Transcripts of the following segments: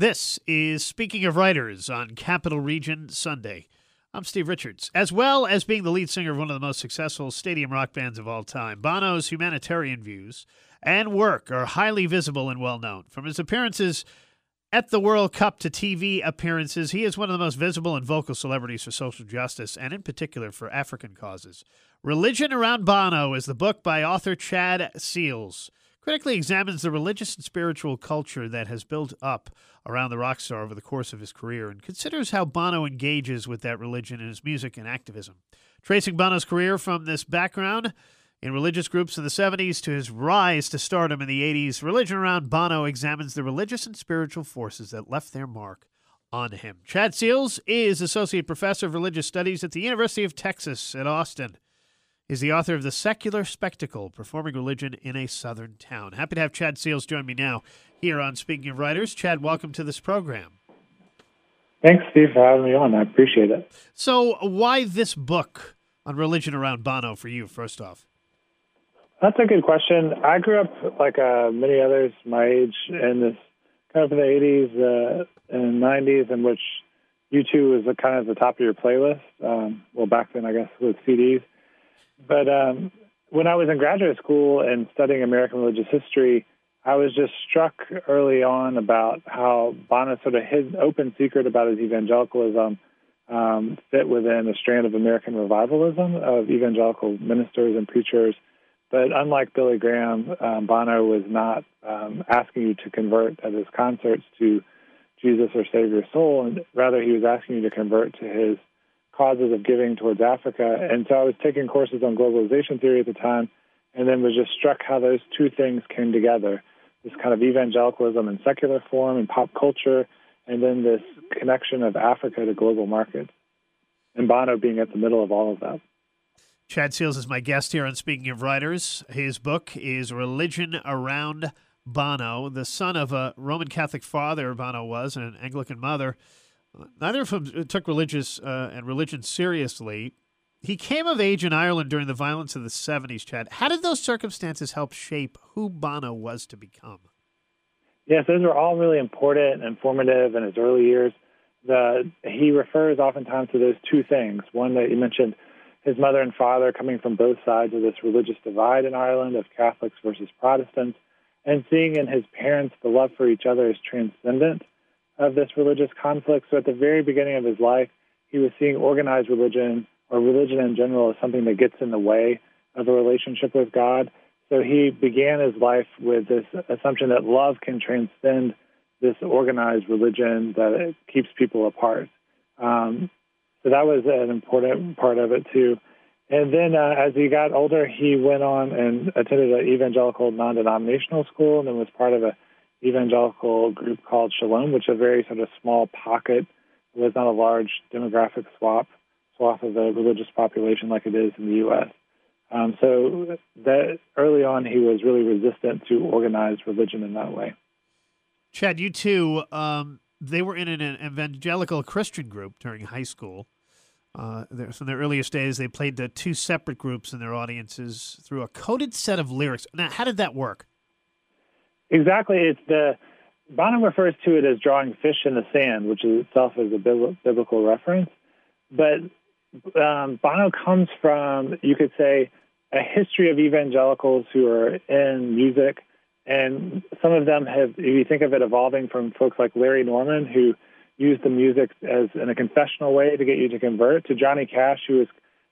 This is Speaking of Writers on Capital Region Sunday. I'm Steve Richards. As well as being the lead singer of one of the most successful stadium rock bands of all time, Bono's humanitarian views and work are highly visible and well known. From his appearances at the World Cup to TV appearances, he is one of the most visible and vocal celebrities for social justice, and in particular for African causes. Religion Around Bono is the book by author Chad Seales critically examines the religious and spiritual culture that has built up around the rock star over the course of his career and considers how Bono engages with that religion in his music and activism. Tracing Bono's career from this background in religious groups in the 70s to his rise to stardom in the 80s, Religion Around Bono examines the religious and spiritual forces that left their mark on him. Chad Seales is Associate Professor of Religious Studies at the University of Texas at Austin is the author of The Secular Spectacle Performing Religion in a Southern Town. Happy to have Chad Seales join me now here on Speaking of Writers. Chad, welcome to this program. Thanks, Steve, for having me on. I appreciate it. So, why this book on religion around Bono for you, first off? That's a good question. I grew up, like uh, many others my age, in this kind of the 80s uh, and 90s, in which U2 was kind of the top of your playlist. Um, well, back then, I guess, with CDs. But um, when I was in graduate school and studying American religious history, I was just struck early on about how Bono sort of his open secret about his evangelicalism um, fit within a strand of American revivalism of evangelical ministers and preachers. But unlike Billy Graham, um, Bono was not um, asking you to convert at his concerts to Jesus or save your soul, and rather he was asking you to convert to his causes of giving towards Africa. And so I was taking courses on globalization theory at the time, and then was just struck how those two things came together this kind of evangelicalism in secular form and pop culture, and then this connection of Africa to global markets, and Bono being at the middle of all of that. Chad Seales is my guest here on Speaking of Writers. His book is Religion Around Bono, the son of a Roman Catholic father, Bono was, and an Anglican mother. Neither of them took religious uh, and religion seriously. He came of age in Ireland during the violence of the 70s, Chad. How did those circumstances help shape who Bono was to become? Yes, those were all really important and formative in his early years. The, he refers oftentimes to those two things. One that you mentioned, his mother and father coming from both sides of this religious divide in Ireland of Catholics versus Protestants, and seeing in his parents the love for each other as transcendent of this religious conflict. So at the very beginning of his life, he was seeing organized religion or religion in general as something that gets in the way of a relationship with God. So he began his life with this assumption that love can transcend this organized religion that keeps people apart. Um, so that was an important part of it too. And then uh, as he got older, he went on and attended an evangelical non-denominational school and then was part of a evangelical group called Shalom, which is a very sort of small pocket. It was not a large demographic swap swath of the religious population like it is in the U.S. Um, so that early on, he was really resistant to organized religion in that way. Chad, U2. Um, they were in an evangelical Christian group during high school. Uh, from their earliest days, they played the two separate groups in their audiences through a coded set of lyrics. Now, how did that work? Exactly. It's the Bono refers to it as drawing fish in the sand, which is itself is a biblical reference. But um, Bono comes from, you could say, a history of evangelicals who are in music, and some of them have. If you think of it evolving from folks like Larry Norman, who used the music as in a confessional way to get you to convert, to Johnny Cash, who is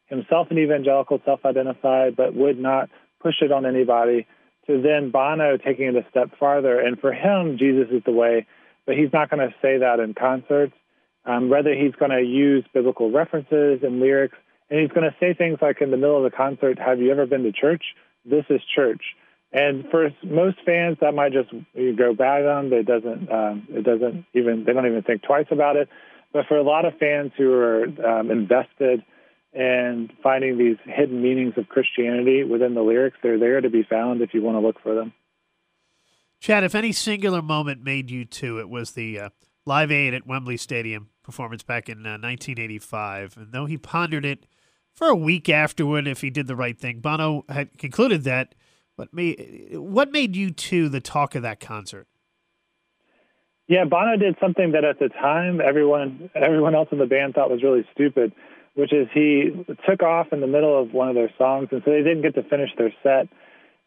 himself an evangelical, self-identified, but would not push it on anybody to then Bono taking it a step farther. And for him, Jesus is the way, but he's not going to say that in concerts. Um, rather, he's going to use biblical references and lyrics, and he's going to say things like in the middle of the concert, "Have you ever been to church? This is church." And for most fans, that might just go on them. It doesn't. Um, it doesn't even. They don't even think twice about it. But for a lot of fans who are um, invested and finding these hidden meanings of Christianity within the lyrics. They're there to be found if you want to look for them. Chad, if any singular moment made U2, it was the uh, Live Aid at Wembley Stadium performance back in uh, 1985. And though he pondered it for a week afterward if he did the right thing, Bono had concluded that. What made, what made U2 the talk of that concert? Yeah, Bono did something that at the time everyone everyone else in the band thought was really stupid, which is he took off in the middle of one of their songs, and so they didn't get to finish their set.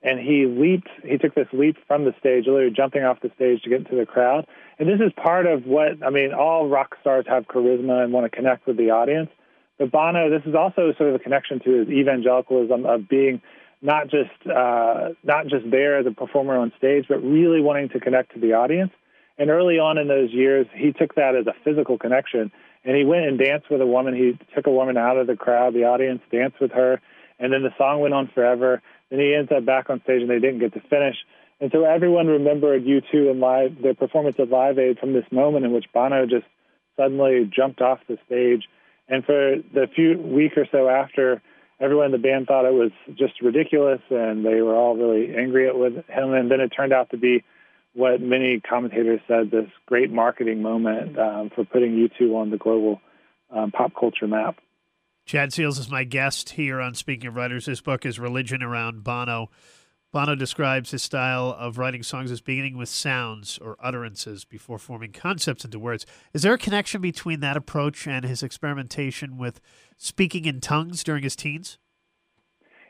And he leaped. He took this leap from the stage, literally jumping off the stage to get into the crowd. And this is part of what I mean. All rock stars have charisma and want to connect with the audience. But Bono, this is also sort of a connection to his evangelicalism of being not just uh, not just there as a performer on stage, but really wanting to connect to the audience. And early on in those years, he took that as a physical connection, and he went and danced with a woman. He took a woman out of the crowd, the audience, danced with her, and then the song went on forever. Then he ends up back on stage, and they didn't get to finish. And so everyone remembered U2 and live the performance of Live Aid from this moment in which Bono just suddenly jumped off the stage. And for the few week or so after, everyone in the band thought it was just ridiculous, and they were all really angry at with him. And then it turned out to be what many commentators said this great marketing moment um, for putting U2 on the global um, pop culture map. Chad Seales is my guest here on Speaking of Writers. His book is Religion Around Bono. Bono describes his style of writing songs as beginning with sounds or utterances before forming concepts into words. Is there a connection between that approach and his experimentation with speaking in tongues during his teens?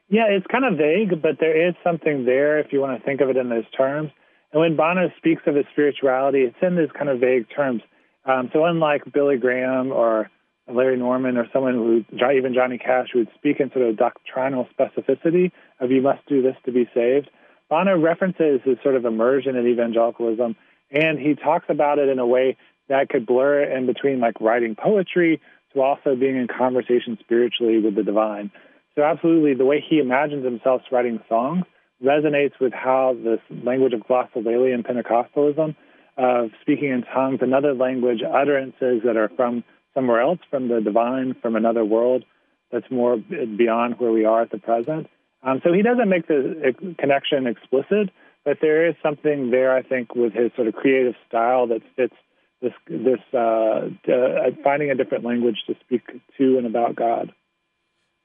Yeah, it's kind of vague, but there is something there if you want to think of it in those terms. And when Bono speaks of his spirituality, it's in these kind of vague terms. Um, so unlike Billy Graham or Larry Norman or someone who, even Johnny Cash, would speak in sort of doctrinal specificity of you must do this to be saved, Bono references his sort of immersion in evangelicalism, and he talks about it in a way that could blur in between like writing poetry to also being in conversation spiritually with the divine. So absolutely, the way he imagines himself writing songs resonates with how this language of glossolalia and Pentecostalism, of speaking in tongues, another language, utterances that are from somewhere else, from the divine, from another world that's more beyond where we are at the present. Um, so he doesn't make the connection explicit, but there is something there, I think, with his sort of creative style that fits this this uh, uh, finding a different language to speak to and about God.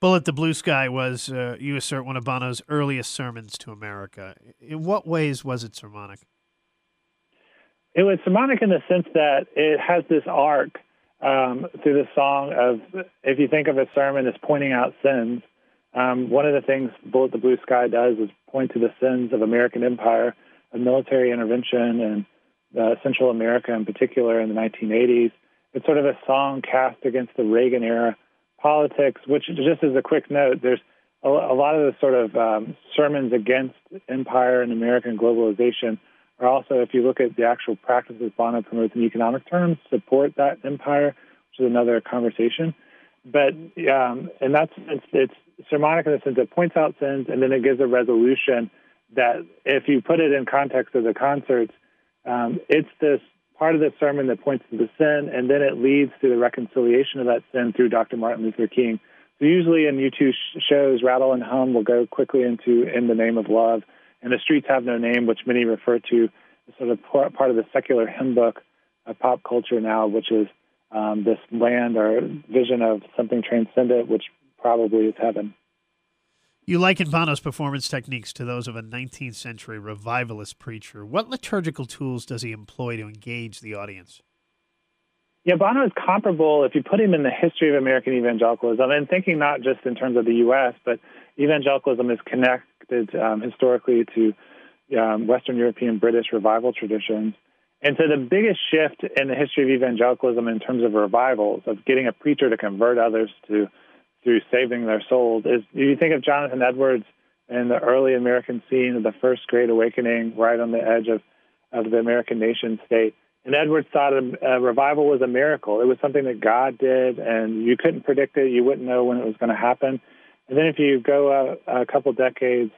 Bullet the Blue Sky was, uh, you assert, one of Bono's earliest sermons to America. In what ways was it sermonic? It was sermonic in the sense that it has this arc um, through the song of, if you think of a sermon as pointing out sins, um, one of the things Bullet the Blue Sky does is point to the sins of American empire, of military intervention, and uh, Central America in particular in the 1980s. It's sort of a song cast against the Reagan era politics, which just as a quick note, there's a, a lot of the sort of um, sermons against empire and American globalization are also, if you look at the actual practices Bono promotes in economic terms, support that empire, which is another conversation. But um, in that sense, it's sermonic in the sense it points out sins and then it gives a resolution that if you put it in context of the concerts, um, it's this part of the sermon that points to the sin, and then it leads to the reconciliation of that sin through Dr. Martin Luther King. So usually in U2 shows, Rattle and Hum will go quickly into In the Name of Love, and The Streets Have No Name, which many refer to as sort of part of the secular hymn book of pop culture now, which is um, this land or vision of something transcendent, which probably is heaven. You liken Bono's performance techniques to those of a 19th century revivalist preacher. What liturgical tools does he employ to engage the audience? Yeah, Bono is comparable if you put him in the history of American evangelicalism, and thinking not just in terms of the U.S., but evangelicalism is connected um, historically to um, Western European British revival traditions. And so the biggest shift in the history of evangelicalism in terms of revivals, of getting a preacher to convert others to through saving their souls is you think of Jonathan Edwards and the early American scene of the First Great Awakening, right on the edge of, of the American nation state. And Edwards thought a, a revival was a miracle. It was something that God did, and you couldn't predict it. You wouldn't know when it was going to happen. And then if you go a, a couple decades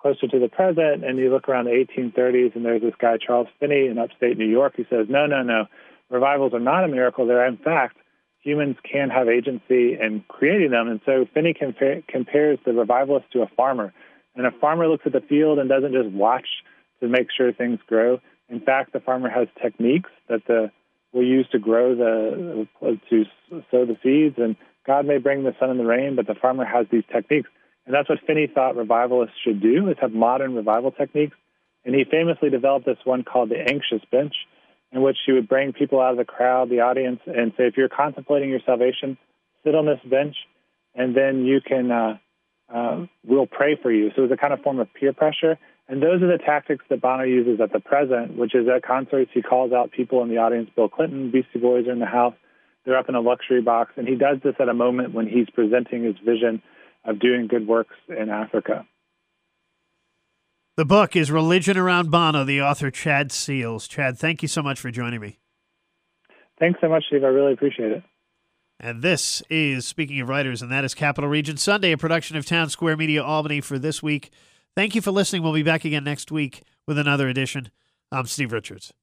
closer to the present and you look around the 1830s, and there's this guy, Charles Finney, in upstate New York, who says, no, no, no, revivals are not a miracle. They're, in fact, humans can have agency in creating them. And so Finney compa- compares the revivalist to a farmer. And a farmer looks at the field and doesn't just watch to make sure things grow. In fact, the farmer has techniques that the will use to grow the to sow the seeds. And God may bring the sun and the rain, but the farmer has these techniques. And that's what Finney thought revivalists should do: is have modern revival techniques. And he famously developed this one called the anxious bench, in which she would bring people out of the crowd, the audience, and say, if you're contemplating your salvation, sit on this bench, and then you can, uh, uh, we'll pray for you. So it's a kind of form of peer pressure. And those are the tactics that Bono uses at the present, which is at concerts, he calls out people in the audience. Bill Clinton, Beastie Boys are in the house. They're up in a luxury box. And he does this at a moment when he's presenting his vision of doing good works in Africa. The book is Religion Around Bono, the author Chad Seales. Chad, thank you so much for joining me. Thanks so much, Steve. I really appreciate it. And this is Speaking of Writers, and that is Capital Region Sunday, a production of Town Square Media Albany for this week. Thank you for listening. We'll be back again next week with another edition. I'm Steve Richards.